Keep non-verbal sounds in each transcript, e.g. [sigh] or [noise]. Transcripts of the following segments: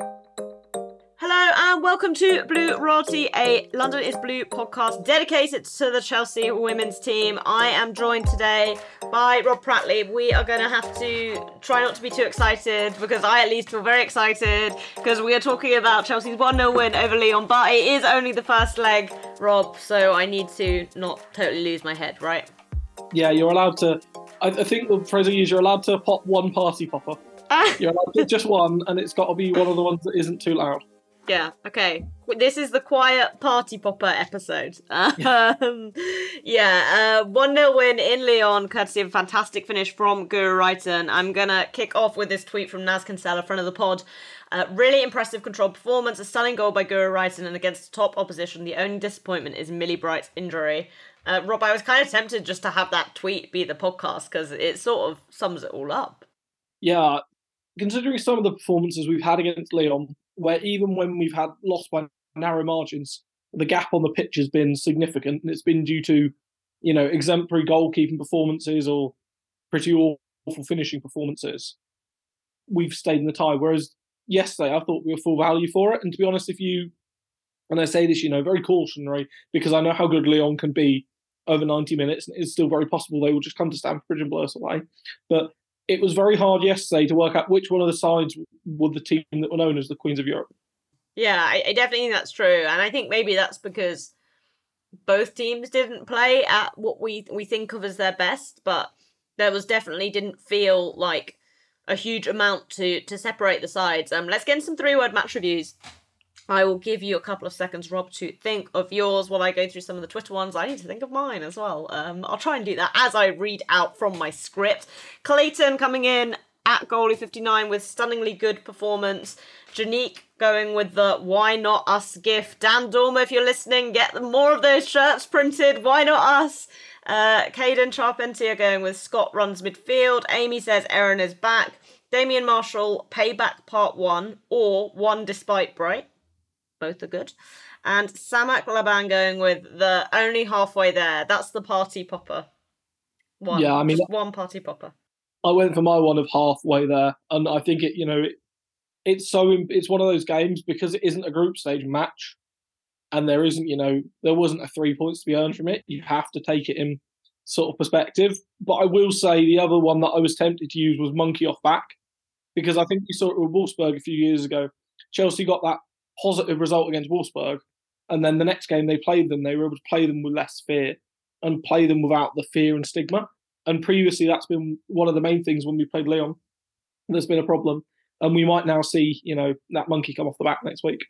Hello and welcome to Blue Royalty, a London is Blue podcast dedicated to the Chelsea women's team. I am joined today by Rob Prattley. We are going to have to try not to be too excited because I at least feel very excited because we are talking about Chelsea's 1 0 win over Lyon, but it is only the first leg, Rob, so I need to not totally lose my head, right? Yeah, you're allowed to. I, I think the phrase I use, you're allowed to pop one party popper. [laughs] You're allowed to just one, and it's got to be one of the ones that isn't too loud. Yeah, okay. This is the quiet party popper episode. [laughs] Um, yeah, uh, 1 0 win in Lyon, courtesy of a fantastic finish from Guro Reiten. I'm going to kick off with this tweet from Naz Kinsella, friend of the pod. Uh, really impressive controlled performance, a stunning goal by Guro Reiten, and against top opposition. The only disappointment is Millie Bright's injury. Uh, Rob, I was kind of tempted just to have that tweet be the podcast because it sort of sums it all up. Yeah, considering some of the performances we've had against Lyon, where even when we've had lost by narrow margins, the gap on the pitch has been significant, and it's been due to, you know, exemplary goalkeeping performances or pretty awful finishing performances. We've stayed in the tie. Whereas yesterday, I thought we were full value for it. And to be honest, if you, and I say this, you know, very cautionary because I know how good Lyon can be over 90 minutes, and it's still very possible they will just come to Stamford Bridge and blow us away. But it was very hard yesterday to work out which one of the sides were the team that were known as the Queens of Europe. Yeah, I, I definitely think that's true, and I think maybe that's because both teams didn't play at what we we think of as their best, but there was definitely didn't feel like a huge amount to to separate the sides. Um, let's get into some three word match reviews. I will give you a couple of seconds, Rob, to think of yours while I go through some of the Twitter ones. I need to think of mine as well. Um, I'll try and do that as I read out from my script. Clayton coming in at goalie 59 with stunningly good performance. Janique going with the why not us gift. Dan Dormer, if you're listening, get more of those shirts printed. Why not us? Uh, Caden Charpentier going with Scott runs midfield. Amy says Erin is back. Damien Marshall, Payback Part 1 or One Despite Bright both are good. And Samak Laban going with the only halfway there. That's the party popper. One. Yeah, I mean, Just one party popper. I went for my one of halfway there, and I think it, you know, it, it's so it's one of those games because it isn't a group stage match, and there isn't, you know, there wasn't a three points to be earned from it. You have to take it in sort of perspective. But I will say the other one that I was tempted to use was monkey off back, because I think we saw it with Wolfsburg a few years ago. Chelsea got that positive result against Wolfsburg, and then the next game they played them, they were able to play them with less fear and play them without the fear and stigma. And previously, that's been one of the main things when we played Lyon. There's been a problem, and we might now see, you know, that monkey come off the back next week.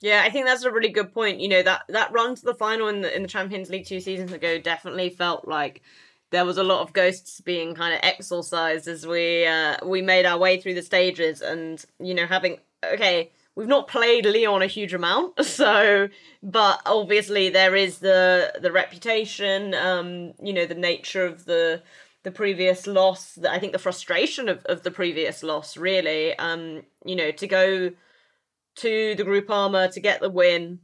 Yeah, I think that's a really good point. You know that that run to the final in the in the Champions League two seasons ago definitely felt like there was a lot of ghosts being kind of exorcised as we uh, we made our way through the stages, and you know having okay we've not played Lyon a huge amount, [laughs] so but obviously there is the the reputation, um, you know, the nature of the the previous loss, I think the frustration of, of the previous loss, really, um, you know, to go to the Groupama to get the win.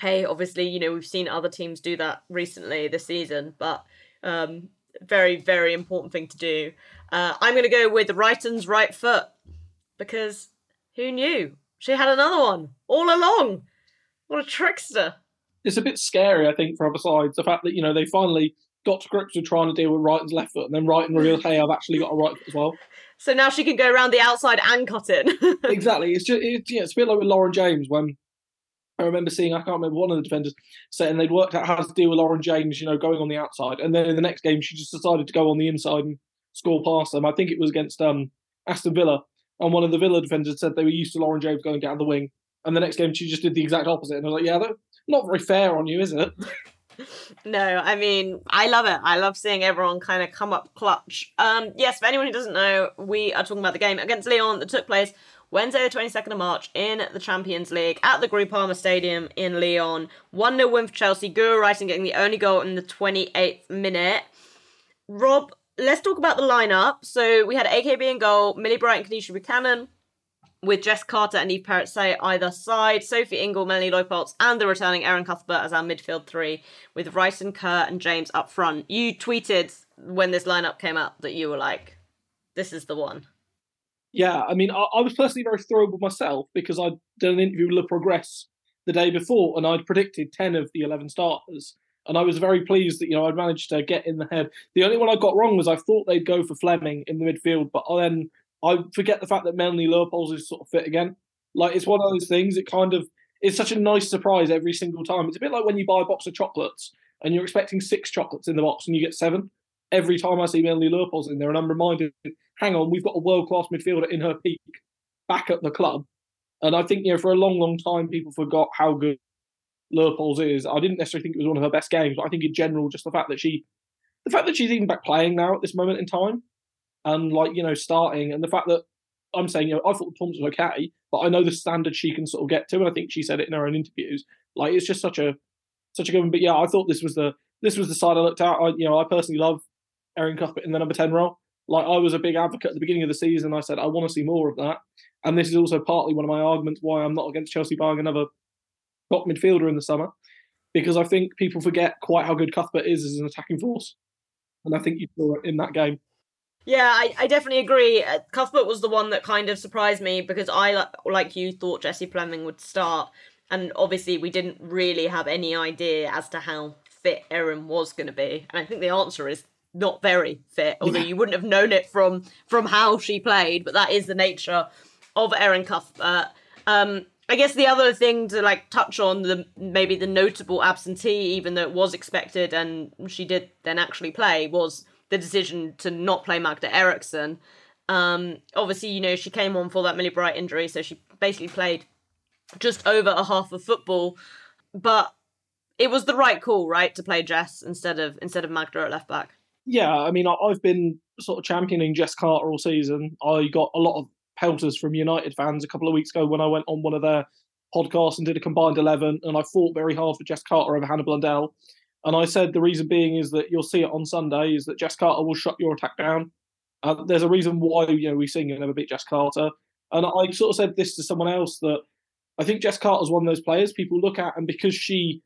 Hey, obviously, you know, we've seen other teams do that recently this season, but um, very, very important thing to do. Uh, I'm going to go with Reiten's right foot because who knew? She had another one all along. What a trickster. It's a bit scary, I think, for other sides. The fact that, you know, they finally got to grips with trying to deal with Reiten's left foot and then Reiten revealed, hey, I've actually got a right foot as well. [laughs] So now she can go around the outside and cut in. [laughs] exactly. It's just it's, yeah, it's a bit like with Lauren James when I remember seeing I can't remember one of the defenders saying they'd worked out how to deal with Lauren James, you know, going on the outside, and then in the next game she just decided to go on the inside and score past them. I think it was against um, Aston Villa, and one of the Villa defenders said they were used to Lauren James going down the wing, and the next game she just did the exact opposite. And I was like, yeah, that's not very fair on you, is it? [laughs] no, I mean, I love it. I love seeing everyone kind of come up clutch. Um, yes, for anyone who doesn't know, we are talking about the game against Lyon that took place Wednesday, the 22nd of March, in the Champions League at the Groupama Stadium in Lyon. 1 0 win for Chelsea. Guro Reiten getting the only goal in the 28th minute. Rob, let's talk about the lineup. So we had AKB in goal, Millie Bright and Kadeisha Buchanan, with Jess Carter and Eve Perisset either side, Sophie Ingle, Melanie Leupolz, and the returning Erin Cuthbert as our midfield three, with Rice and Kerr and James up front. You tweeted when this lineup came up that you were like, this is the one. Yeah, I mean, I, I, was personally very thrilled with myself because I'd done an interview with Le Progrès the day before and I'd predicted 10 of the 11 starters. And I was very pleased that, you know, I'd managed to get in the head. The only one I got wrong was I thought they'd go for Fleming in the midfield, but then I forget the fact that Melanie Leupolz is sort of fit again. Like, it's one of those things, it kind of, it's such a nice surprise every single time. It's a bit like when you buy a box of chocolates and you're expecting six chocolates in the box and you get seven every time I see Melanie Leupolz in there, and I'm reminded, hang on, we've got a world class midfielder in her peak back at the club. And I think, you know, for a long, long time, people forgot how good Leupolz is. I didn't necessarily think it was one of her best games, but I think in general, just the fact that she, the fact that she's even back playing now at this moment in time, and like, you know, starting, and the fact that I'm saying, you know, I thought the performance was okay, but I know the standard she can sort of get to, and I think she said it in her own interviews. Like, it's just such a, such a good one. But yeah, I thought this was the, this was the side I looked at. I, you know, I personally love Erin Cuthbert in the number 10 role. Like I was a big advocate at the beginning of the season. I said I want to see more of that. And this is also partly one of my arguments why I'm not against Chelsea buying another top midfielder in the summer. Because I think people forget quite how good Cuthbert is as an attacking force. And I think you saw it in that game. Yeah, I, I definitely agree. Uh, Cuthbert was the one that kind of surprised me because I, like you, thought Jessie Fleming would start. And obviously, we didn't really have any idea as to how fit Erin was going to be. And I think the answer is not very fit, although yeah. you wouldn't have known it from from how she played. But that is the nature of Erin Cuthbert. Um, I guess the other thing to like touch on the maybe the notable absentee, even though it was expected and she did then actually play, was the decision to not play Magda Eriksson. Um, obviously, you know she came on for that Millie Bright injury, so she basically played just over a half of football. But it was the right call, right, to play Jess instead of instead of Magda at left back yeah, I mean, I've been sort of championing Jess Carter all season. I got a lot of pelters from United fans a couple of weeks ago when I went on one of their podcasts and did a combined 11, and I fought very hard for Jess Carter over Hannah Blundell. And I said the reason being is that you'll see it on Sunday is that Jess Carter will shut your attack down. Uh, there's a reason why you know we sing and never beat Jess Carter. And I sort of said this to someone else that I think Jess Carter's one of those players people look at, and because she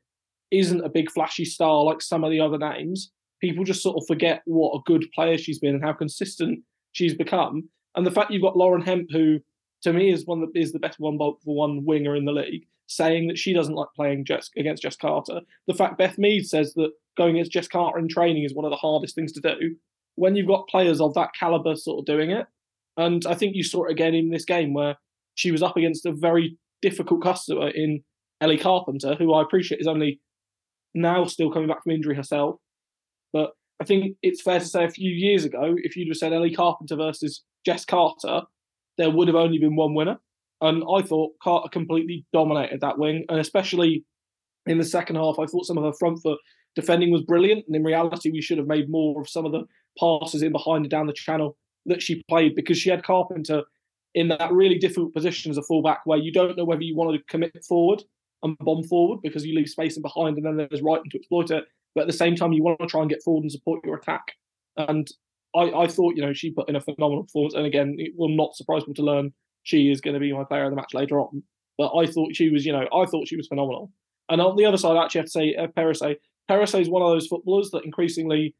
isn't a big flashy star like some of the other names, people just sort of forget what a good player she's been and how consistent she's become. And the fact you've got Lauren Hemp, who to me is one that is the best one bolt for one winger in the league, saying that she doesn't like playing Jess, against Jess Carter. The fact Beth Mead says that going against Jess Carter in training is one of the hardest things to do. When you've got players of that caliber sort of doing it, and I think you saw it again in this game where she was up against a very difficult customer in Ellie Carpenter, who I appreciate is only now still coming back from injury herself. But I think it's fair to say a few years ago, if you'd have said Ellie Carpenter versus Jess Carter, there would have only been one winner. And I thought Carter completely dominated that wing, and especially in the second half, I thought some of her front foot defending was brilliant. And in reality, we should have made more of some of the passes in behind and down the channel that she played because she had Carpenter in that really difficult position as a fullback where you don't know whether you want to commit forward and bomb forward because you leave space in behind and then there's Reiten to exploit it, but at the same time, you want to try and get forward and support your attack. And I, I thought, you know, she put in a phenomenal performance. And again, it will not surprise me to learn she is going to be my player of the match later on. But I thought she was, you know, I thought she was phenomenal. And on the other side, I actually have to say, uh, Perisset. Perisset is one of those footballers that increasingly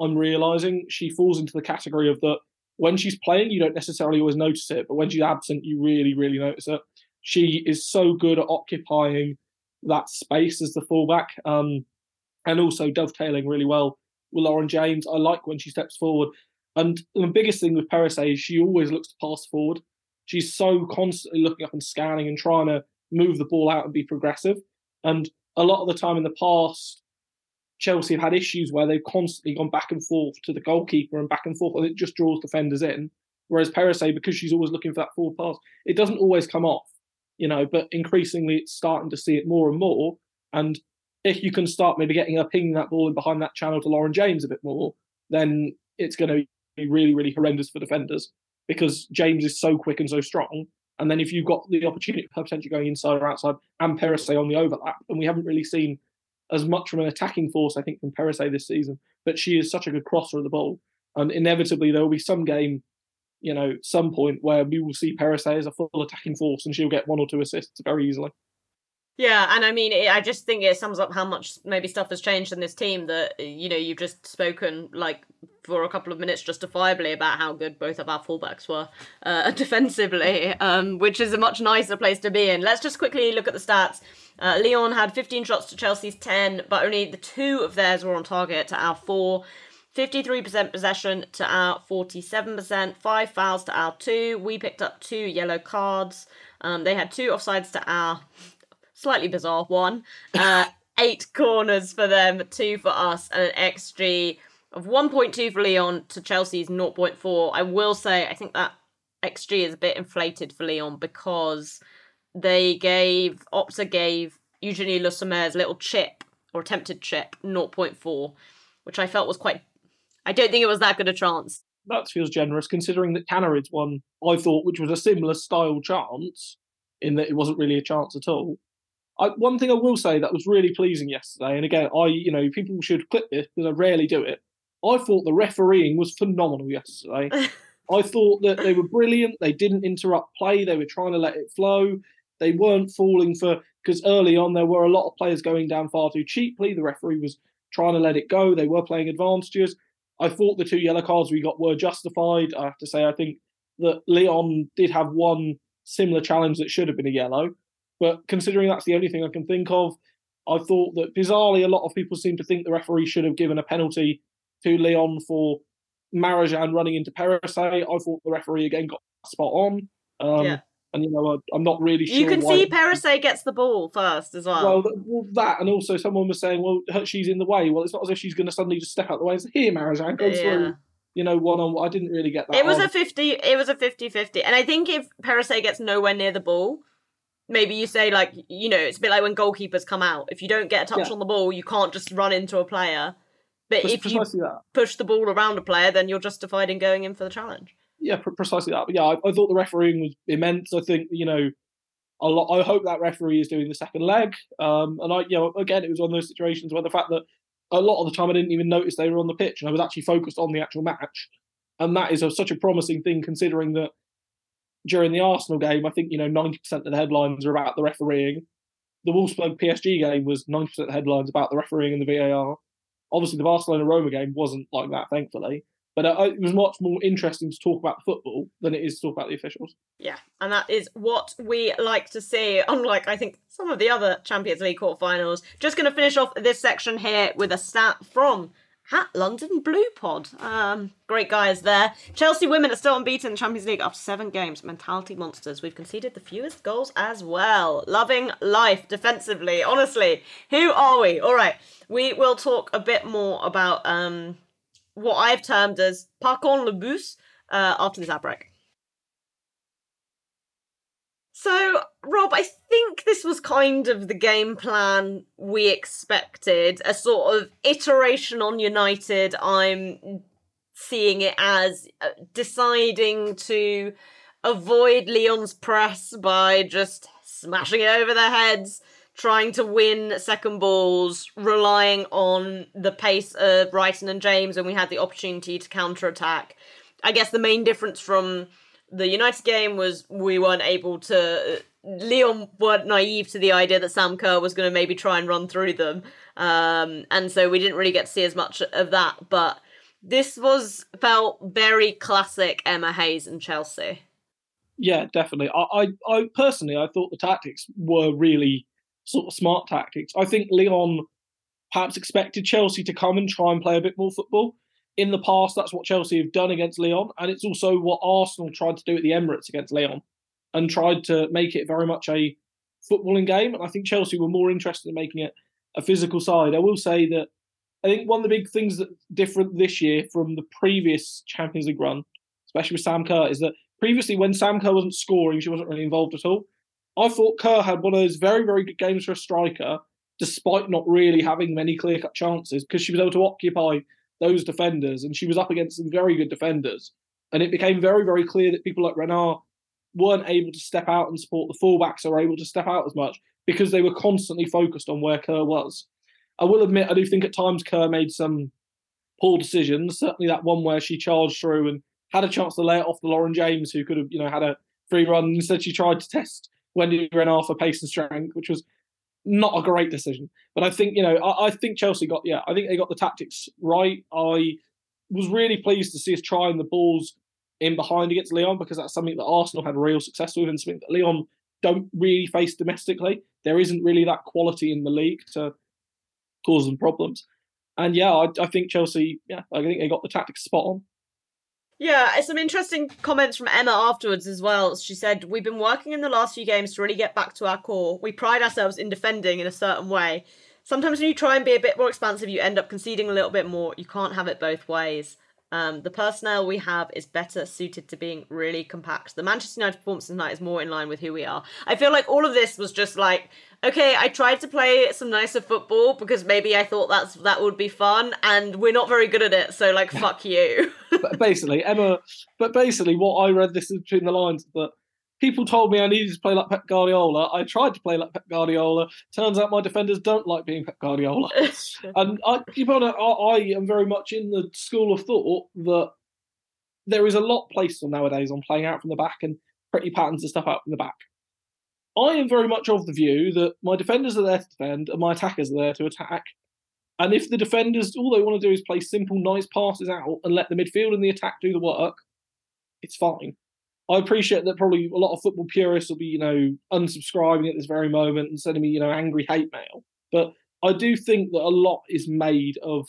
I'm realizing she falls into the category of that when she's playing, you don't necessarily always notice it, but when she's absent, you really, really notice it. She is so good at occupying that space as the fullback. Um, and also dovetailing really well with Lauren James. I like when she steps forward. And the biggest thing with Perisset is she always looks to pass forward. She's so constantly looking up and scanning and trying to move the ball out and be progressive. And a lot of the time in the past, Chelsea have had issues where they've constantly gone back and forth to the goalkeeper and back and forth, and it just draws defenders in. Whereas Perisset, because she's always looking for that forward pass, it doesn't always come off, you know, but increasingly it's starting to see it more and more. And if you can start maybe getting her pinging that ball in behind that channel to Lauren James a bit more, then it's going to be really, really horrendous for defenders because James is so quick and so strong. And then if you've got the opportunity of potentially going inside or outside and Perisay on the overlap, and we haven't really seen as much from an attacking force, I think, from Perisay this season. But she is such a good crosser of the ball. And inevitably there will be some game, you know, some point where we will see Perisay as a full attacking force and she'll get one or two assists very easily. Yeah, and I mean, it, I just think it sums up how much maybe stuff has changed in this team. That you know, you've just spoken like for a couple of minutes justifiably about how good both of our fullbacks were uh, [laughs] defensively, um, which is a much nicer place to be in. Let's just quickly look at the stats. Uh, Lyon had 15 shots to Chelsea's 10, but only the two of theirs were on target to our four. 53% possession to our 47%, five fouls to our two. We picked up two yellow cards. Um, they had two offsides to our slightly bizarre one. Uh, [laughs] eight corners for them, two for us, and an XG of 1.2 for Lyon to Chelsea's 0.4. I will say, I think that XG is a bit inflated for Lyon because they gave, Opta gave Eugenie Le Sommer's little chip, or attempted chip, 0.4, which I felt was quite. I don't think it was that good a chance. That feels generous, considering that Canary's one, I thought, which was a similar style chance, in that it wasn't really a chance at all. I, one thing I will say that was really pleasing yesterday, and again, I you know people should clip this because I rarely do it. I thought the refereeing was phenomenal yesterday. [laughs] I thought that they were brilliant. They didn't interrupt play. They were trying to let it flow. They weren't falling for because early on there were a lot of players going down far too cheaply. The referee was trying to let it go. They were playing advantages. I thought the two yellow cards we got were justified. I have to say, I think that Lyon did have one similar challenge that should have been a yellow. But considering that's the only thing I can think of, I thought that bizarrely a lot of people seem to think the referee should have given a penalty to Lyon for Marajan running into Perisset. I thought the referee again got spot on. Um, yeah. And you know, I, am not really sure. You can see Perisset gets the ball first as well. well. That and also someone was saying, "Well, she's in the way." Well, it's not as if she's going to suddenly just step out the way and say, "Here, Marajan, go yeah. through." You know, one on. One I didn't really get that. It was on. a fifty. It was a 50-50. and I think if Perisset gets nowhere near the ball, maybe you say like you know it's a bit like when goalkeepers come out. If you don't get a touch yeah. on the ball you can't just run into a player. But if you that. push the ball around a player then you're justified in going in for the challenge. Yeah pr- precisely that. But yeah I, I, thought the refereeing was immense. I think you know a lot, i hope that referee is doing the second leg. Um, and i you know again it was one of those situations where the fact that a lot of the time i didn't even notice they were on the pitch and i was actually focused on the actual match. And that is a, such a promising thing considering that during the Arsenal game, I think you know ninety percent of the headlines are about the refereeing. The Wolfsburg PSG game was ninety percent of the headlines about the refereeing and the VAR. Obviously, the Barcelona Roma game wasn't like that, thankfully. But uh, it was much more interesting to talk about football than it is to talk about the officials. Yeah, and that is what we like to see. Unlike I think some of the other Champions League quarterfinals. Just going to finish off this section here with a stat from at London Blue Pod. Um, great guys there. Chelsea women are still unbeaten in the Champions League after seven games. Mentality monsters. We've conceded the fewest goals as well. Loving life defensively. Honestly, who are we? All right, we will talk a bit more about um, what I've termed as Parcon le bus uh, after this outbreak. So, Rob, I think this was kind of the game plan we expected. A sort of iteration on United. I'm seeing it as uh, deciding to avoid Lyon's press by just smashing it over their heads, trying to win second balls, relying on the pace of Reiten and James when we had the opportunity to counter attack. I guess the main difference from the United game was we weren't able to. Lyon weren't naive to the idea that Sam Kerr was going to maybe try and run through them, um, and so we didn't really get to see as much of that. But this was felt very classic Emma Hayes and Chelsea. Yeah, definitely. I, I, I personally, I thought the tactics were really sort of smart tactics. I think Lyon perhaps expected Chelsea to come and try and play a bit more football in the past, that's what Chelsea have done against Lyon, and it's also what Arsenal tried to do at the Emirates against Lyon, and tried to make it very much a footballing game. And I think Chelsea were more interested in making it a physical side. I will say that I think one of the big things that different this year from the previous Champions League run, especially with Sam Kerr, is that previously when Sam Kerr wasn't scoring, she wasn't really involved at all. I thought Kerr had one of those very, very good games for a striker, despite not really having many clear cut chances, because she was able to occupy those defenders, and she was up against some very good defenders. And it became very, very clear that people like Renard weren't able to step out and support the fullbacks or able to step out as much because they were constantly focused on where Kerr was. I will admit, I do think at times Kerr made some poor decisions. Certainly that one where she charged through and had a chance to lay it off to Lauren James, who could have, you know, had a free run. Instead, she tried to test Wendie Renard for pace and strength, which was not a great decision. But I think you know, I, I, think Chelsea got yeah, I think they got the tactics right. I was really pleased to see us trying the balls in behind against Lyon because that's something that Arsenal had real success with and something that Lyon don't really face domestically. There isn't really that quality in the league to cause them problems. And yeah, I, I think Chelsea, yeah, I think they got the tactics spot on. Yeah, uh, some interesting comments from Emma afterwards as well. She said, We've been working in the last few games to really get back to our core. We pride ourselves in defending in a certain way. Sometimes when you try and be a bit more expansive, you end up conceding a little bit more. You can't have it both ways. Um, the personnel we have is better suited to being really compact. The Manchester United performance tonight is more in line with who we are. I feel like all of this was just like, okay, I tried to play some nicer football because maybe I thought that's that would be fun, and we're not very good at it. So like, [laughs] fuck you. [laughs] but basically, Emma. But basically, what I read this is between the lines that people told me I needed to play like Pep Guardiola. I tried to play like Pep Guardiola. Turns out my defenders don't like being Pep Guardiola. [laughs] and I, people, I, I am very much in the school of thought that there is a lot placed on nowadays on playing out from the back and pretty patterns and stuff out from the back. I am very much of the view that my defenders are there to defend and my attackers are there to attack. And if the defenders, all they want to do is play simple, nice passes out and let the midfield and the attack do the work, it's fine. I appreciate that probably a lot of football purists will be, you know, unsubscribing at this very moment and sending me, you know, angry hate mail. But I do think that a lot is made of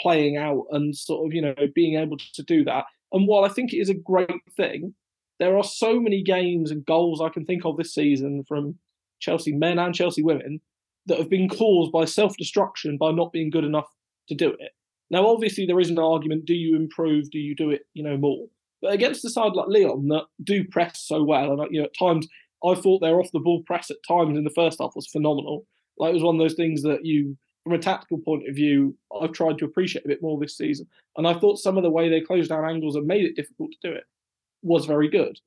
playing out and sort of, you know, being able to do that. And while I think it is a great thing, there are so many games and goals I can think of this season from Chelsea men and Chelsea women that have been caused by self destruction by not being good enough to do it. Now, obviously, there is an argument: do you improve? Do you do it, you know, more? But against a side like Lyon that do press so well, and uh, you know, at times I thought their off the ball press at times in the first half was phenomenal. Like it was one of those things that you, from a tactical point of view, I've tried to appreciate a bit more this season. And I thought some of the way they closed down angles and made it difficult to do it was very good.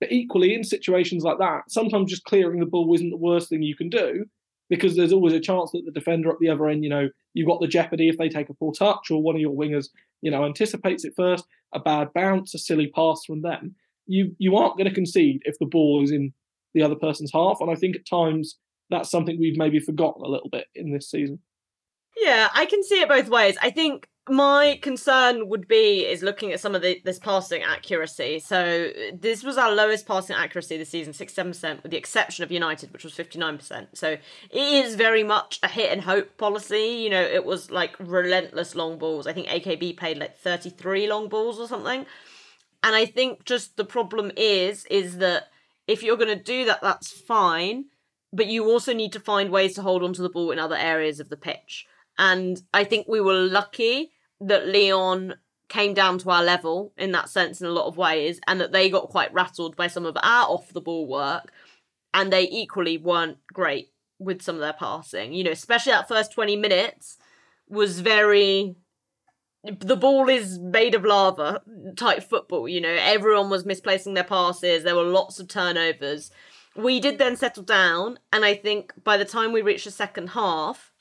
But equally, in situations like that, sometimes just clearing the ball isn't the worst thing you can do because there's always a chance that the defender at the other end, you know, you've got the jeopardy if they take a poor touch or one of your wingers, you know, anticipates it first, a bad bounce, a silly pass from them. You you aren't going to concede if the ball is in the other person's half. And I think at times that's something we've maybe forgotten a little bit in this season. Yeah, I can see it both ways. I think my concern would be is looking at some of the, this passing accuracy. So this was our lowest passing accuracy this season, six seven percent, with the exception of United, which was fifty nine percent. So it is very much a hit and hope policy. You know, it was like relentless long balls. I think AKB played like thirty three long balls or something. And I think just the problem is is that if you're going to do that, that's fine, but you also need to find ways to hold onto the ball in other areas of the pitch. And I think we were lucky that Lyon came down to our level in that sense in a lot of ways, and that they got quite rattled by some of our off the ball work, and they equally weren't great with some of their passing. You know, especially that first 20 minutes was very the ball is made of lava type football, you know, everyone was misplacing their passes, there were lots of turnovers. We did then settle down, and I think by the time we reached the second half,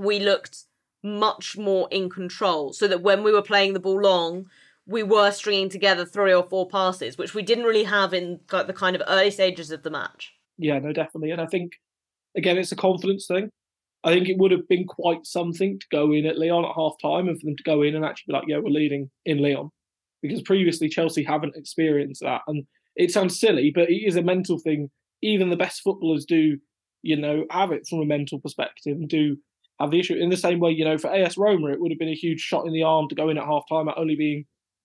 we looked much more in control so that when we were playing the ball long we were stringing together three or four passes which we didn't really have in the kind of early stages of the match. Yeah no definitely and i think again it's a confidence thing. I think it would have been quite something to go in at lyon at half time and for them to go in and actually be like yeah we're leading in lyon because previously chelsea haven't experienced that and it sounds silly but it is a mental thing. Even the best footballers do you know have it from a mental perspective and do have the issue. In the same way, you know, for AS Roma, it would have been a huge shot in the arm to go in at half time at only being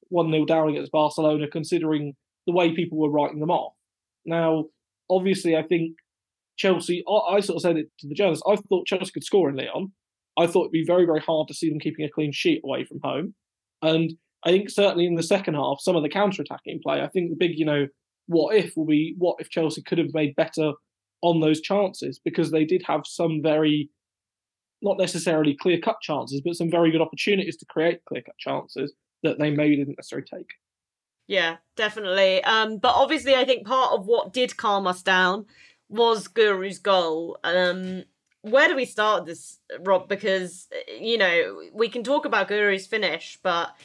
1 0 down against Barcelona, considering the way people were writing them off. Now, obviously, I think Chelsea, I, I sort of said it to the journalists, I thought Chelsea could score in Lyon. I thought it'd be very, very hard to see them keeping a clean sheet away from home. And I think certainly in the second half, some of the counter attacking play, I think the big, you know, what if will be what if Chelsea could have made better on those chances because they did have some very not necessarily clear cut chances, but some very good opportunities to create clear cut chances that they maybe didn't necessarily take. Yeah, definitely. Um, but obviously, I think part of what did calm us down was Guro's goal. Um, where do we start this, Rob? Because you know we can talk about Guro's finish, but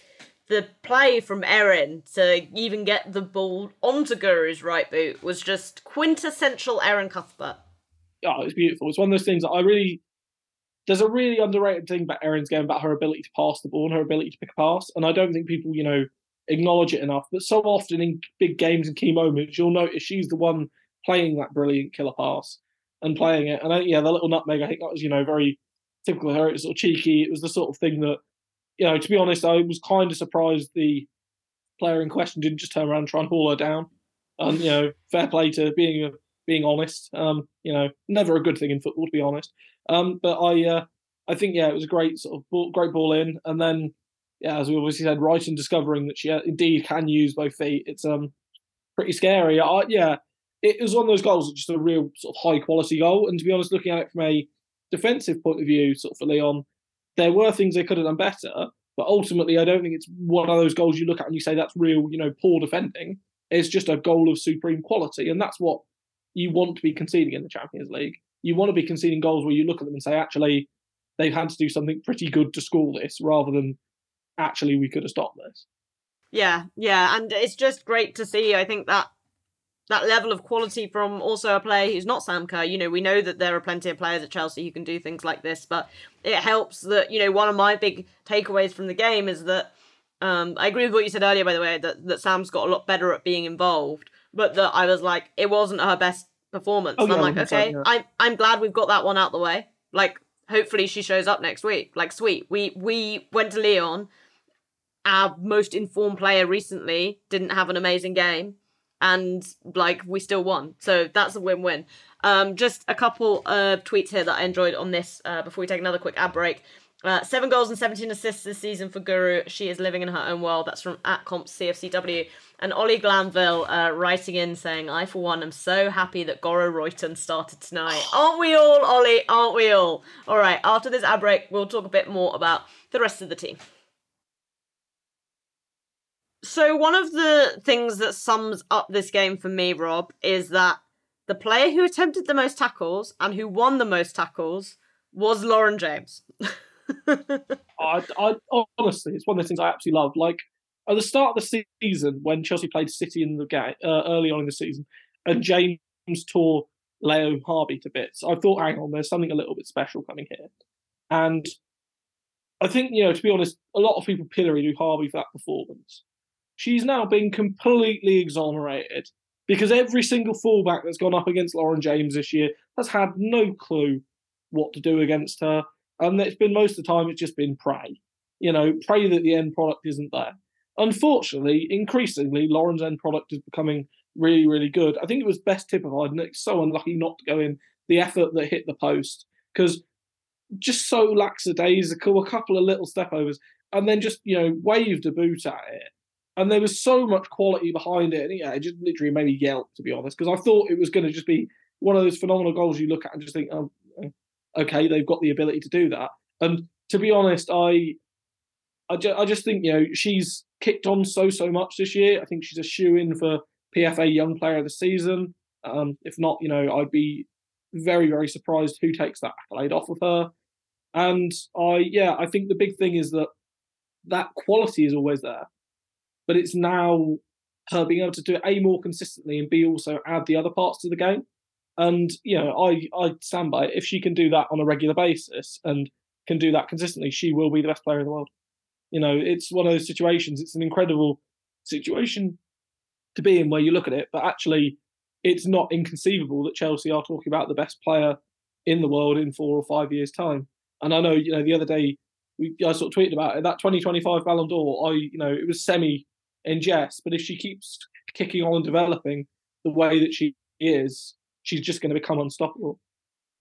the play from Erin to even get the ball onto Guro's right boot was just quintessential Erin Cuthbert. oh, it was beautiful. It's one of those things that I really. There's a really underrated thing about Erin's game about her ability to pass the ball and her ability to pick a pass, and I don't think people, you know, acknowledge it enough. But so often in big games and key moments, you'll notice she's the one playing that brilliant killer pass and playing it. And I, yeah, the little nutmeg, I think that was, you know, very typical of her. It was sort of cheeky. It was the sort of thing that, you know, to be honest, I was kind of surprised the player in question didn't just turn around and try and haul her down. And, you know, fair play to being being honest. Um, you know, never a good thing in football, to be honest. Um, but I, uh, I think yeah, it was a great sort of ball, great ball in, and then yeah, as we obviously said, Reiten discovering that she uh, indeed can use both feet. It's um pretty scary. I, yeah, it was one of those goals just a real sort of high quality goal. And to be honest, looking at it from a defensive point of view, sort of for Lyon, there were things they could have done better. But ultimately, I don't think it's one of those goals you look at and you say that's real, you know, poor defending. It's just a goal of supreme quality, and that's what you want to be conceding in the Champions League. You want to be conceding goals where you look at them and say, actually, they've had to do something pretty good to score this, rather than actually we could have stopped this. Yeah, yeah, and it's just great to see. I think that that level of quality from also a player who's not Sam Kerr. You know, we know that there are plenty of players at Chelsea who can do things like this, but it helps that, you know, one of my big takeaways from the game is that um, I agree with what you said earlier, by the way, that, that Sam's got a lot better at being involved, but that I was like, it wasn't her best performance. Oh, and I'm like, okay, yeah. I'm, I'm glad we've got that one out the way. Like, hopefully she shows up next week. Like, sweet. We, we went to Lyon. Our most informed player recently didn't have an amazing game and like we still won. So that's a win-win. Um, just a couple of tweets here that I enjoyed on this uh, before we take another quick ad break. Uh, seven goals and 17 assists this season for Guro. She is living in her own world. That's from at comps CFCW. And Ollie Glanville uh, writing in saying, I, for one, am so happy that Guro Reiten started tonight. [gasps] Aren't we all, Ollie? Aren't we all? All right, after this ad break, we'll talk a bit more about the rest of the team. So one of the things that sums up this game for me, Rob, is that the player who attempted the most tackles and who won the most tackles was Lauren James. [laughs] [laughs] I, I, honestly, it's one of the things I absolutely love. Like at the start of the season, when Chelsea played City in the game uh, early on in the season, and James tore Leila Ouahabi to bits, I thought, hang on, there's something a little bit special coming here. And I think, you know, to be honest, a lot of people pilloried Harvey for that performance she's now been completely exonerated because every single fullback that's gone up against Lauren James this year has had no clue what to do against her. And it's been most of the time, it's just been pray. You know, pray that the end product isn't there. Unfortunately, increasingly, Lauren's end product is becoming really, really good. I think it was best typified, and it's so unlucky not to go in the effort that hit the post because just so lackadaisical, a couple of little step overs, and then just, you know, waved a boot at it and there was so much quality behind it. And yeah, it just literally made me yelp, to be honest, because I thought it was going to just be one of those phenomenal goals you look at and just think, oh, okay, they've got the ability to do that. And to be honest, I, I, ju- I just think you know she's kicked on so so much this year. I think she's a shoe in for PFA Young Player of the Season. Um, if not, you know, I'd be very very surprised who takes that accolade off of her. And I, yeah, I think the big thing is that that quality is always there but it's now her being able to do it a more consistently and b also add the other parts to the game. And you know, I I stand by it. If she can do that on a regular basis and can do that consistently, she will be the best player in the world. You know, it's one of those situations. It's an incredible situation to be in where you look at it, but actually, it's not inconceivable that Chelsea are talking about the best player in the world in four or five years' time. And I know, you know, the other day we I sort of tweeted about it. That 2025 Ballon d'Or, I you know, it was semi in jest, but if she keeps kicking on and developing the way that she is, she's just going to become unstoppable.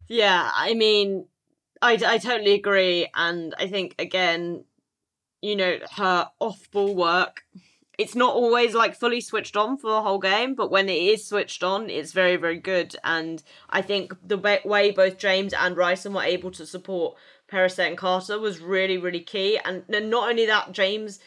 Yeah, I mean, I, I totally agree. And I think, again, you know, her off ball work, it's not always like fully switched on for the whole game, but when it is switched on, it's very, very good. And I think the way both James and Reiten were able to support Perisset and Carter was really, really key. And not only that, James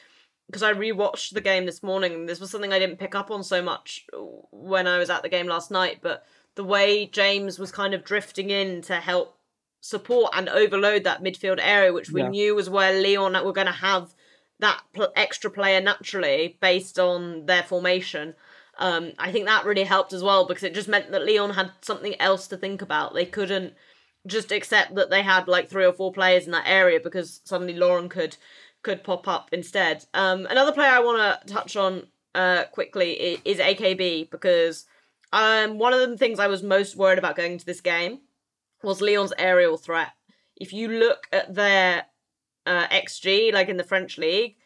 because I rewatched the game this morning. This was something I didn't pick up on so much when I was at the game last night, but the way James was kind of drifting in to help support and overload that midfield area, which we yeah. knew was where Lyon were going to have that pl- extra player naturally based on their formation. Um, I think that really helped as well because it just meant that Lyon had something else to think about. They couldn't just accept that they had like three or four players in that area because suddenly Lauren could could pop up instead. Um, another player I want to touch on uh, quickly is AKB because um, one of the things I was most worried about going into this game was Lyon's aerial threat. If you look at their uh, XG, like in the French league,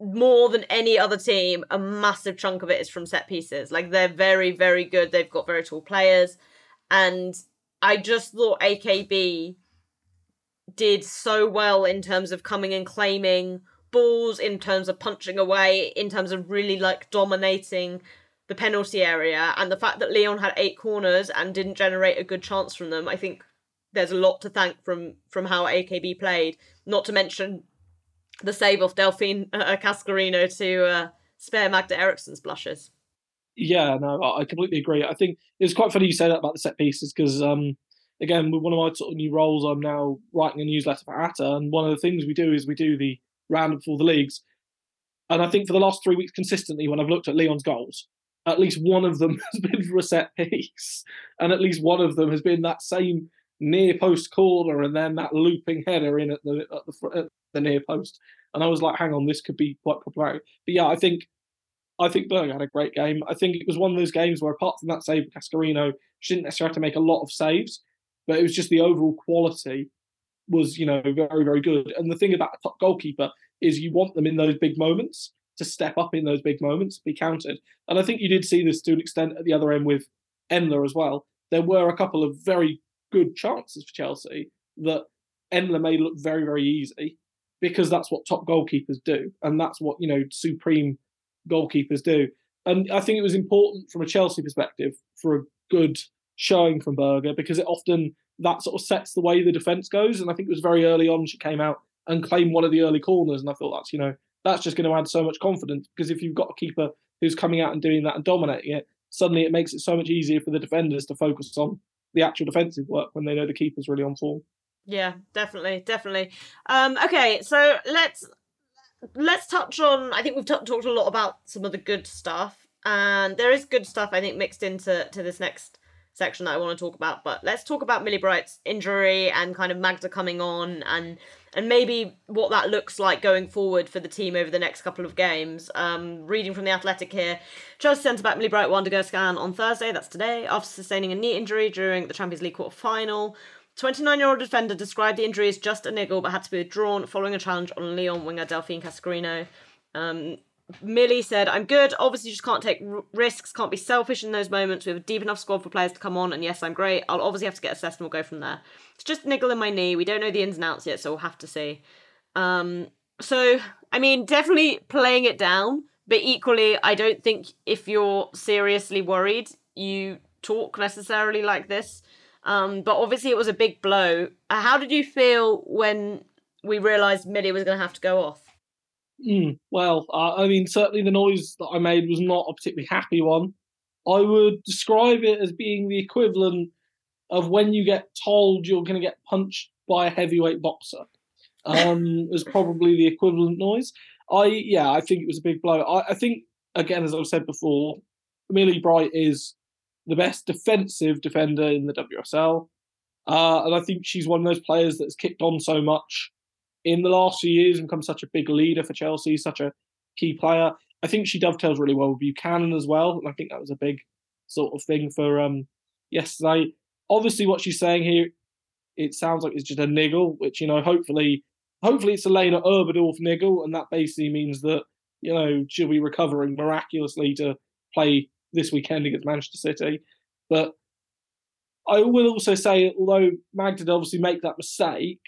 more than any other team, a massive chunk of it is from set pieces. Like they're very, very good. They've got very tall players. And I just thought AKB did so well in terms of coming and claiming balls, in terms of punching away, in terms of really like dominating the penalty area. And the fact that Lyon had eight corners and didn't generate a good chance from them, I think there's a lot to thank from from how AKB played. Not to mention the save off Delphine [laughs] uh, Cascarino to uh, spare Magda Eriksson's blushes. Yeah, no, I completely agree. I think it's quite funny you say that about the set pieces because, um, again, with one of my sort of new roles, I'm now writing a newsletter for ATA, and one of the things we do is we do the roundup for the leagues. And I think for the last three weeks, consistently, when I've looked at Lyon's goals, at least one of them [laughs] has been for a set piece, and at least one of them has been that same near post corner and then that looping header in at the at the, at the near post. And I was like, hang on, this could be quite problematic. But yeah, I think I think Berg had a great game. I think it was one of those games where, apart from that save Cascarino, she didn't necessarily have to make a lot of saves, but it was just the overall quality was, you know, very, very good. And the thing about a top goalkeeper is you want them in those big moments to step up in those big moments, be counted. And I think you did see this to an extent at the other end with Endler as well. There were a couple of very good chances for Chelsea that Endler made look very, very easy because that's what top goalkeepers do. And that's what, you know, supreme goalkeepers do. And I think it was important from a Chelsea perspective for a good showing from Berger because it often that sort of sets the way the defence goes. And I think it was very early on she came out and claimed one of the early corners. And I thought that's, you know, that's just going to add so much confidence because if you've got a keeper who's coming out and doing that and dominating it, suddenly it makes it so much easier for the defenders to focus on the actual defensive work when they know the keeper's really on form. Yeah, definitely, definitely. Um, okay, so let's let's touch on. I think we've t- talked a lot about some of the good stuff, and there is good stuff I think mixed into to this next section that I want to talk about. But let's talk about Millie Bright's injury and kind of Magda coming on and and maybe what that looks like going forward for the team over the next couple of games. Um, reading from the Athletic here, Chelsea centre back Millie Bright undergo a scan on Thursday. That's today after sustaining a knee injury during the Champions League quarter final. 29 year old defender described the injury as just a niggle but had to be withdrawn following a challenge on Lyon winger Delphine Cascarino. Um, Millie said, I'm good. Obviously, just can't take r- risks, can't be selfish in those moments. We have a deep enough squad for players to come on, and yes, I'm great. I'll obviously have to get assessed and we'll go from there. It's just niggle in my knee. We don't know the ins and outs yet, so we'll have to see. Um, so, I mean, definitely playing it down, but equally, I don't think if you're seriously worried, you talk necessarily like this. Um, but obviously, it was a big blow. How did you feel when we realised Millie was going to have to go off? Mm, well, uh, I mean, certainly the noise that I made was not a particularly happy one. I would describe it as being the equivalent of when you get told you're going to get punched by a heavyweight boxer. Um, [laughs] is probably the equivalent noise. I yeah, I think it was a big blow. I, I think again, as I've said before, Millie Bright is the best defensive defender in the WSL. Uh, and I think she's one of those players that's kicked on so much in the last few years and become such a big leader for Chelsea, such a key player. I think she dovetails really well with Buchanan as well. And I think that was a big sort of thing for um, yesterday. Obviously, what she's saying here, it sounds like it's just a niggle, which, you know, hopefully, hopefully it's a Lena Oberdorf niggle. And that basically means that, you know, she'll be recovering miraculously to play this weekend against Manchester City. But I will also say, although Mag did obviously make that mistake,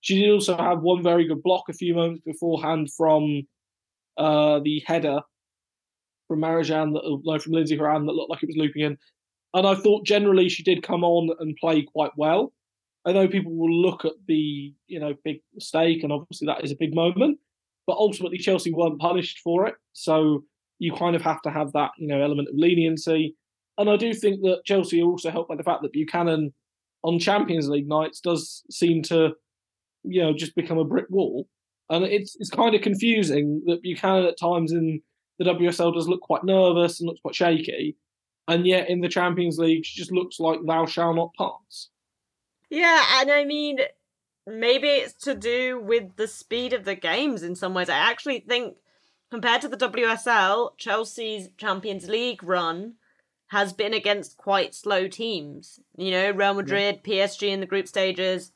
she did also have one very good block a few moments beforehand from uh, the header from Marijan, that, no, from Lindsey Horan that looked like it was looping in. And I thought generally she did come on and play quite well. I know people will look at the you know big mistake, and obviously that is a big moment. But ultimately, Chelsea weren't punished for it, so you kind of have to have that you know element of leniency. And I do think that Chelsea are also helped by the fact that Buchanan on Champions League nights does seem to you know just become a brick wall. And it's it's kind of confusing that Buchanan at times in the WSL does look quite nervous and looks quite shaky, and yet in the Champions League she just looks like thou shall not pass. Yeah, and I mean, maybe it's to do with the speed of the games in some ways. I actually think compared to the WSL, Chelsea's Champions League run has been against quite slow teams. You know, Real Madrid, yeah. PSG in the group stages.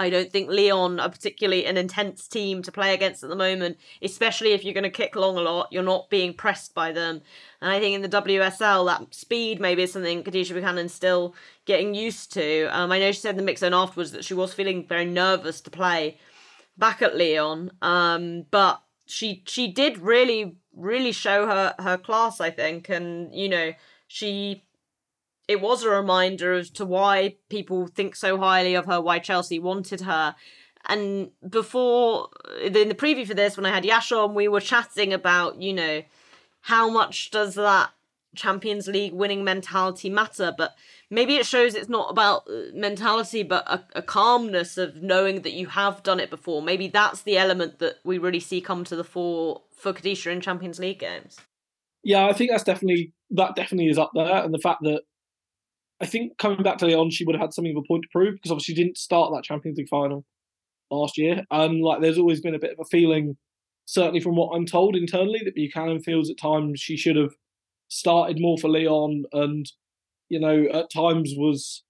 I don't think Lyon are particularly an intense team to play against at the moment, especially if you're going to kick long a lot. You're not being pressed by them. And I think in the WSL, that speed maybe is something Kadeisha Buchanan's still getting used to. Um, I know she said in the mix zone afterwards that she was feeling very nervous to play back at Lyon, Um, but she she did really really show her her class, I think, and you know she it was a reminder as to why people think so highly of her, why Chelsea wanted her. And before, in the preview for this, when I had Yash on, we were chatting about, you know, how much does that Champions League winning mentality matter? But maybe it shows it's not about uh, mentality, but a, a calmness of knowing that you have done it before. Maybe that's the element that we really see come to the fore for Kadeisha in Champions League games. Yeah, I think that's definitely that definitely is up there, and the fact that I think coming back to Lyon, she would have had something of a point to prove because obviously she didn't start that Champions League final last year, and like there's always been a bit of a feeling, certainly from what I'm told internally, that Buchanan feels at times she should have started more for Lyon, and you know at times was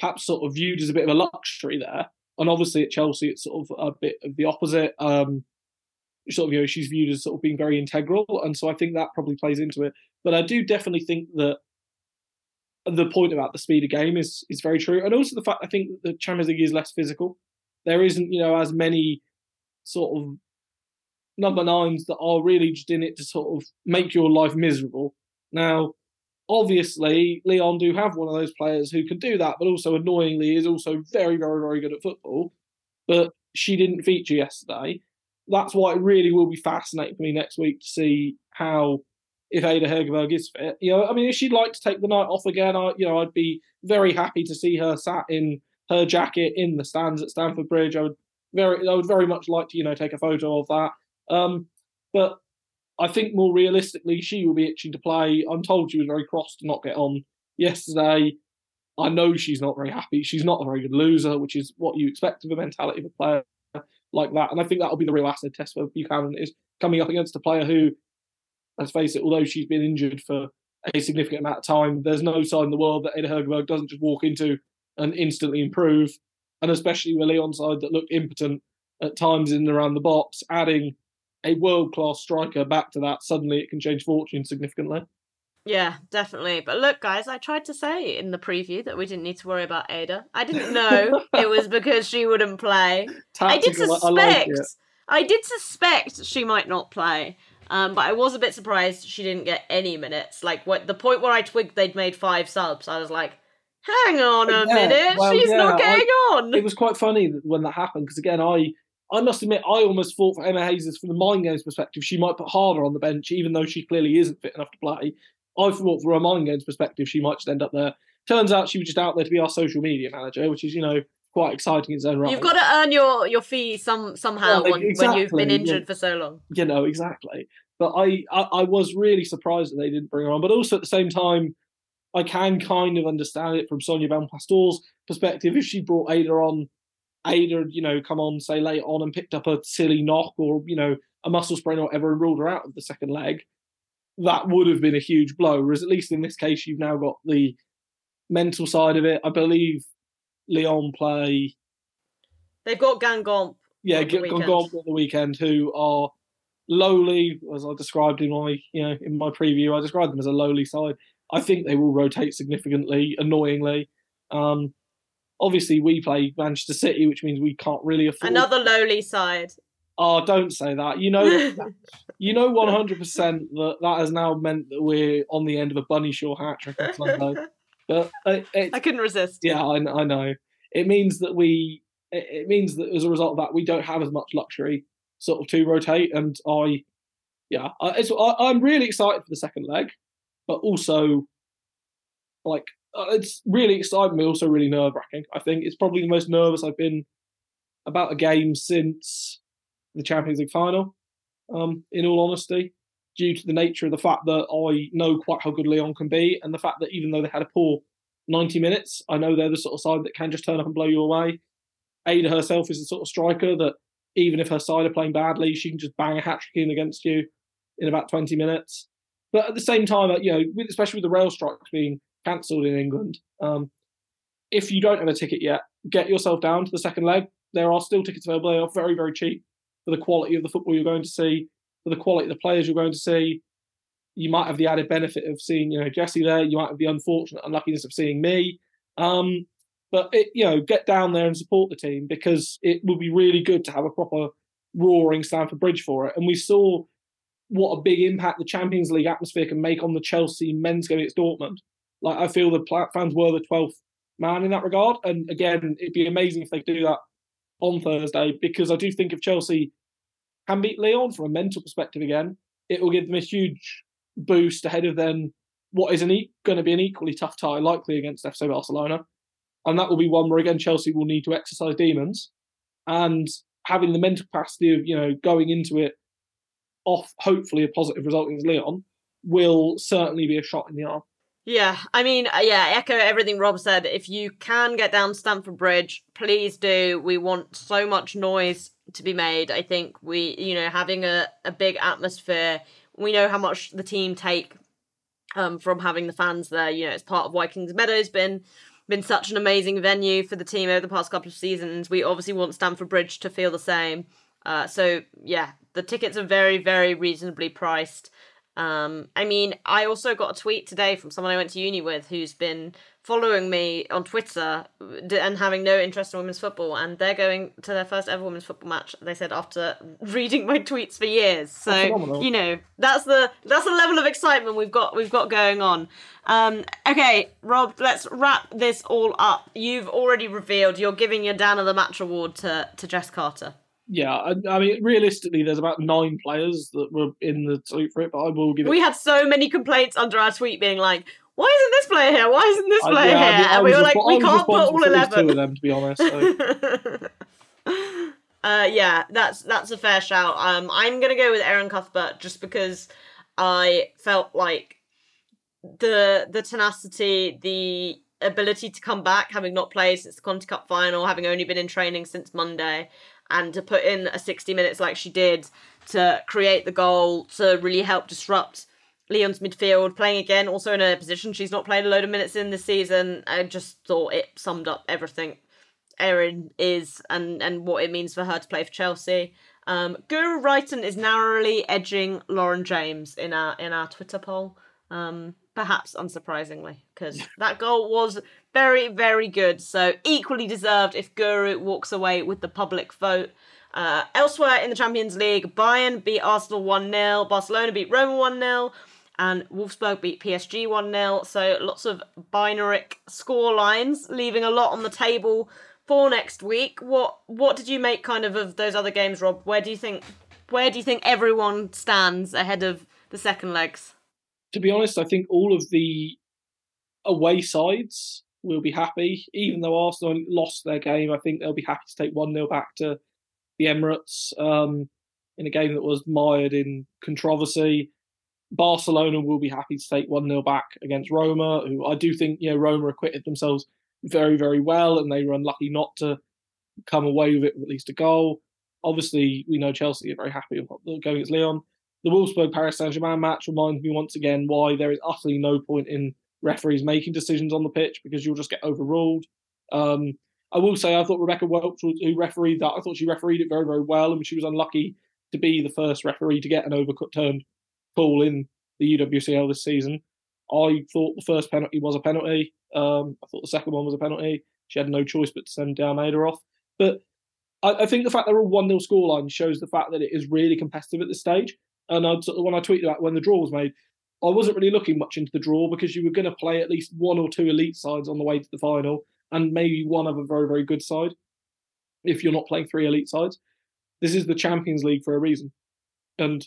perhaps sort of viewed as a bit of a luxury there. And obviously at Chelsea, it's sort of a bit of the opposite. Um, sort of, you know, she's viewed as sort of being very integral, and so I think that probably plays into it. But I do definitely think that the point about the speed of game is is very true, and also the fact I think the Champions League is less physical. There isn't, you know, as many sort of number nines that are really just in it to sort of make your life miserable. Now, obviously, Lyon do have one of those players who can do that, but also annoyingly is also very, very, very good at football. But she didn't feature yesterday. That's why it really will be fascinating for me next week to see how if Ada Hegerberg is fit. You know, I mean, if she'd like to take the night off again, I, you know, I'd be very happy to see her sat in her jacket in the stands at Stamford Bridge. I would very, I would very much like to, you know, take a photo of that. Um, but I think more realistically, she will be itching to play. I'm told she was very cross to not get on yesterday. I know she's not very happy. She's not a very good loser, which is what you expect of a mentality of a player like that. And I think that'll be the real acid test for Buchanan is coming up against a player who let's face it, although she's been injured for a significant amount of time, there's no sign in the world that Ada Hegerberg doesn't just walk into and instantly improve. And especially with Lyon side that looked impotent at times in and around the box, adding a world class striker back to that, suddenly it can change fortune significantly. Yeah, definitely. But look, guys, I tried to say in the preview that we didn't need to worry about Ada. I didn't know [laughs] it was because she wouldn't play. Tactical, I did suspect. I, like I did suspect she might not play. Um, but I was a bit surprised she didn't get any minutes. Like what the point where I twigged they'd made five subs, I was like, hang on a yeah, minute, well, she's yeah, not getting I, on. It was quite funny when that happened because again, I I must admit I almost thought for Emma Hayes from the mind games perspective, she might put Ada on the bench, even though she clearly isn't fit enough to play. I thought from a mind games perspective, she might just end up there. Turns out she was just out there to be our social media manager, which is you know quite exciting in its own right. You've got to earn your your fee some somehow well, when, exactly. when you've been injured yeah. for so long. You know exactly. But I, I, I was really surprised that they didn't bring her on. But also at the same time, I can kind of understand it from Sonia Bompastor's perspective. If she brought Ada on, Ada, you know, come on, say late on and picked up a silly knock or, you know, a muscle sprain or whatever and ruled her out of the second leg, that would have been a huge blow. Whereas at least in this case, you've now got the mental side of it. I believe Lyon play. They've got Guingamp. Yeah, Guingamp on the weekend, who are lowly, as I described in my you know in my preview, I described them as a lowly side. I think they will rotate significantly, annoyingly. Um, obviously, we play Manchester City, which means we can't really afford another lowly side. Oh, don't say that. You know, [laughs] you know, one hundred percent that that has now meant that we're on the end of a Bunny Shaw hat trick on Sunday. [laughs] But it, it, I couldn't resist. Yeah, I, I know. It means that we. It, it means that as a result of that, we don't have as much luxury sort of to rotate. And I, yeah, I, I, am really excited for the second leg, but also like uh, it's really exciting, but also really nerve wracking. I think it's probably the most nervous I've been about a game since the Champions League final. Um, in all honesty, due to the nature of the fact that I know quite how good Lyon can be, and the fact that even though they had a poor 90 minutes, I know they're the sort of side that can just turn up and blow you away. Ada herself is the sort of striker that even if her side are playing badly, she can just bang a hat trick in against you in about 20 minutes. But at the same time, you know, especially with the rail strikes being cancelled in England, um, if you don't have a ticket yet, get yourself down to the second leg. There are still tickets available. They are very, very cheap for the quality of the football you're going to see, for the quality of the players you're going to see. You might have the added benefit of seeing, you know, Jessy there. You might have the unfortunate unluckiness of seeing me. Um, but it, you know, get down there and support the team because it will be really good to have a proper roaring Stamford Bridge for it. And we saw what a big impact the Champions League atmosphere can make on the Chelsea men's game against Dortmund. Like I feel the fans were the 12th man in that regard. And again, it'd be amazing if they do that on Thursday because I do think if Chelsea can beat Lyon from a mental perspective again, it will give them a huge boost ahead of then what is e- going to be an equally tough tie, likely against FC Barcelona. And that will be one where again Chelsea will need to exercise demons and having the mental capacity of you know going into it off hopefully a positive result against Lyon will certainly be a shot in the arm. Yeah, I mean, uh, yeah, echo everything Rob said. If you can get down Stamford Bridge, please do. We want so much noise to be made. I think we, you know, having a, a big atmosphere, we know how much the team take um, from having the fans there. You know, it's part of why Kingsmeadow's been been such an amazing venue for the team over the past couple of seasons. We obviously want Stamford Bridge to feel the same. Uh, so yeah, the tickets are very, very reasonably priced. Um, I mean, I also got a tweet today from someone I went to uni with who's been following me on Twitter and having no interest in women's football, and they're going to their first ever women's football match. They said after reading my tweets for years. So you know, that's the that's the level of excitement we've got we've got going on. Um, okay, Rob, let's wrap this all up. You've already revealed you're giving your Dan of the Match award to to Jess Carter yeah, I, I, mean, realistically, there's about nine players that were in the tweet for it, but I will give it. We had so many complaints under our tweet being like, "Why isn't this player here? Why isn't this player yeah, here?" I mean, and we were like, "We can't put all eleven. Two of them, to be honest. So. [laughs] uh, yeah, that's that's a fair shout. Um, I'm gonna go with Erin Cuthbert just because I felt like the the tenacity, the ability to come back, having not played since the Conti Cup final, having only been in training since Monday and to put in a 60 minutes like she did to create the goal to really help disrupt Lyon's midfield, playing again also in a position she's not played a load of minutes in this season. I just thought it summed up everything Erin is and, and what it means for her to play for Chelsea. Um, Guro Reiten is narrowly edging Lauren James in our in our Twitter poll. Um, perhaps unsurprisingly, because that goal was very, very good. So equally deserved if Guro walks away with the public vote. Uh, elsewhere in the Champions League, Bayern beat Arsenal 1 0, Barcelona beat Roma 1 0, and Wolfsburg beat PSG 1 0. So lots of binary score lines, leaving a lot on the table for next week. What what did you make kind of of those other games, Rob? Where do you think where do you think everyone stands ahead of the second legs? To be honest, I think all of the away sides will be happy. Even though Arsenal lost their game, I think they'll be happy to take 1 0 back to the Emirates um, in a game that was mired in controversy. Barcelona will be happy to take 1 0 back against Roma, who I do think, you know, Roma acquitted themselves very, very well, and they were unlucky not to come away with it with at least a goal. Obviously, we know Chelsea are very happy with going against Lyon. The Wolfsburg Paris Saint Germain match reminds me once again why there is utterly no point in referees making decisions on the pitch because you'll just get overruled. Um, I will say I thought Rebecca Welch, who refereed that, I thought she refereed it very, very well, and she was unlucky to be the first referee to get an overturned call in the UWCL this season. I thought the first penalty was a penalty. Um, I thought the second one was a penalty. She had no choice but to send Almeida off. But I, I think the fact they're all 1 0 scoreline shows the fact that it is really competitive at this stage. And I'd, when I tweeted that when the draw was made, I wasn't really looking much into the draw because you were going to play at least one or two elite sides on the way to the final, and maybe one a very very good side. If you're not playing three elite sides, this is the Champions League for a reason, and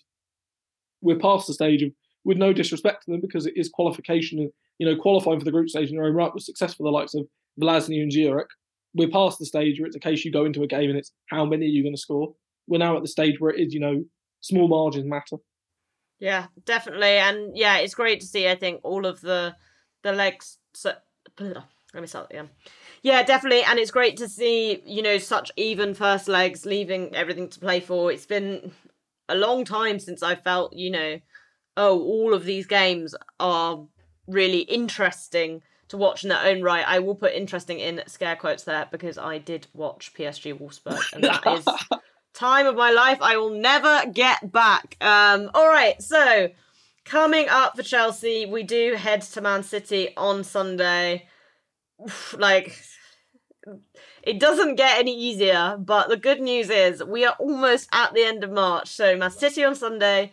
we're past the stage of, with no disrespect to them, because it is qualification. You know, qualifying for the group stage in your own right was successful. The likes of Vllaznia and Zurich. We're past the stage where it's a case you go into a game and it's how many are you going to score. We're now at the stage where it is, you know, small margins matter. Yeah, definitely, and yeah, it's great to see. I think all of the the legs. So, [sighs] let me start again. Yeah, definitely, and it's great to see you know such even first legs, leaving everything to play for. It's been a long time since I felt you know, oh, all of these games are really interesting to watch in their own right. I will put interesting in scare quotes there because I did watch PSG Wolfsburg, and that is [laughs] time of my life I will never get back. Um, all right, so coming up for Chelsea, we do head to Man City on Sunday. Like, it doesn't get any easier, but the good news is we are almost at the end of March. So, Man City on Sunday,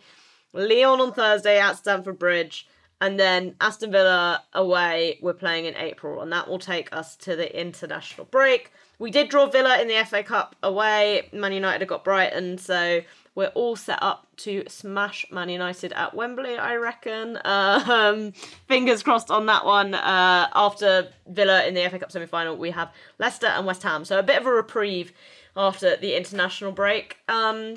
Lyon on Thursday at Stamford Bridge. And then Aston Villa away, we're playing in April, and that will take us to the international break. We did draw Villa in the FA Cup away. Man United have got Brighton, so we're all set up to smash Man United at Wembley, I reckon. [laughs] Um, fingers crossed on that one. Uh, after Villa in the FA Cup semi final, we have Leicester and West Ham, so a bit of a reprieve after the international break. Um,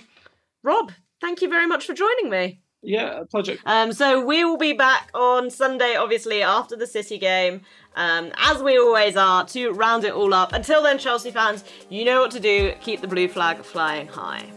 Rob, thank you very much for joining me. Yeah, pleasure. Um, so we will be back on Sunday, obviously after the City game, um, as we always are, to round it all up. Until then, Chelsea fans, you know what to do. Keep the blue flag flying high.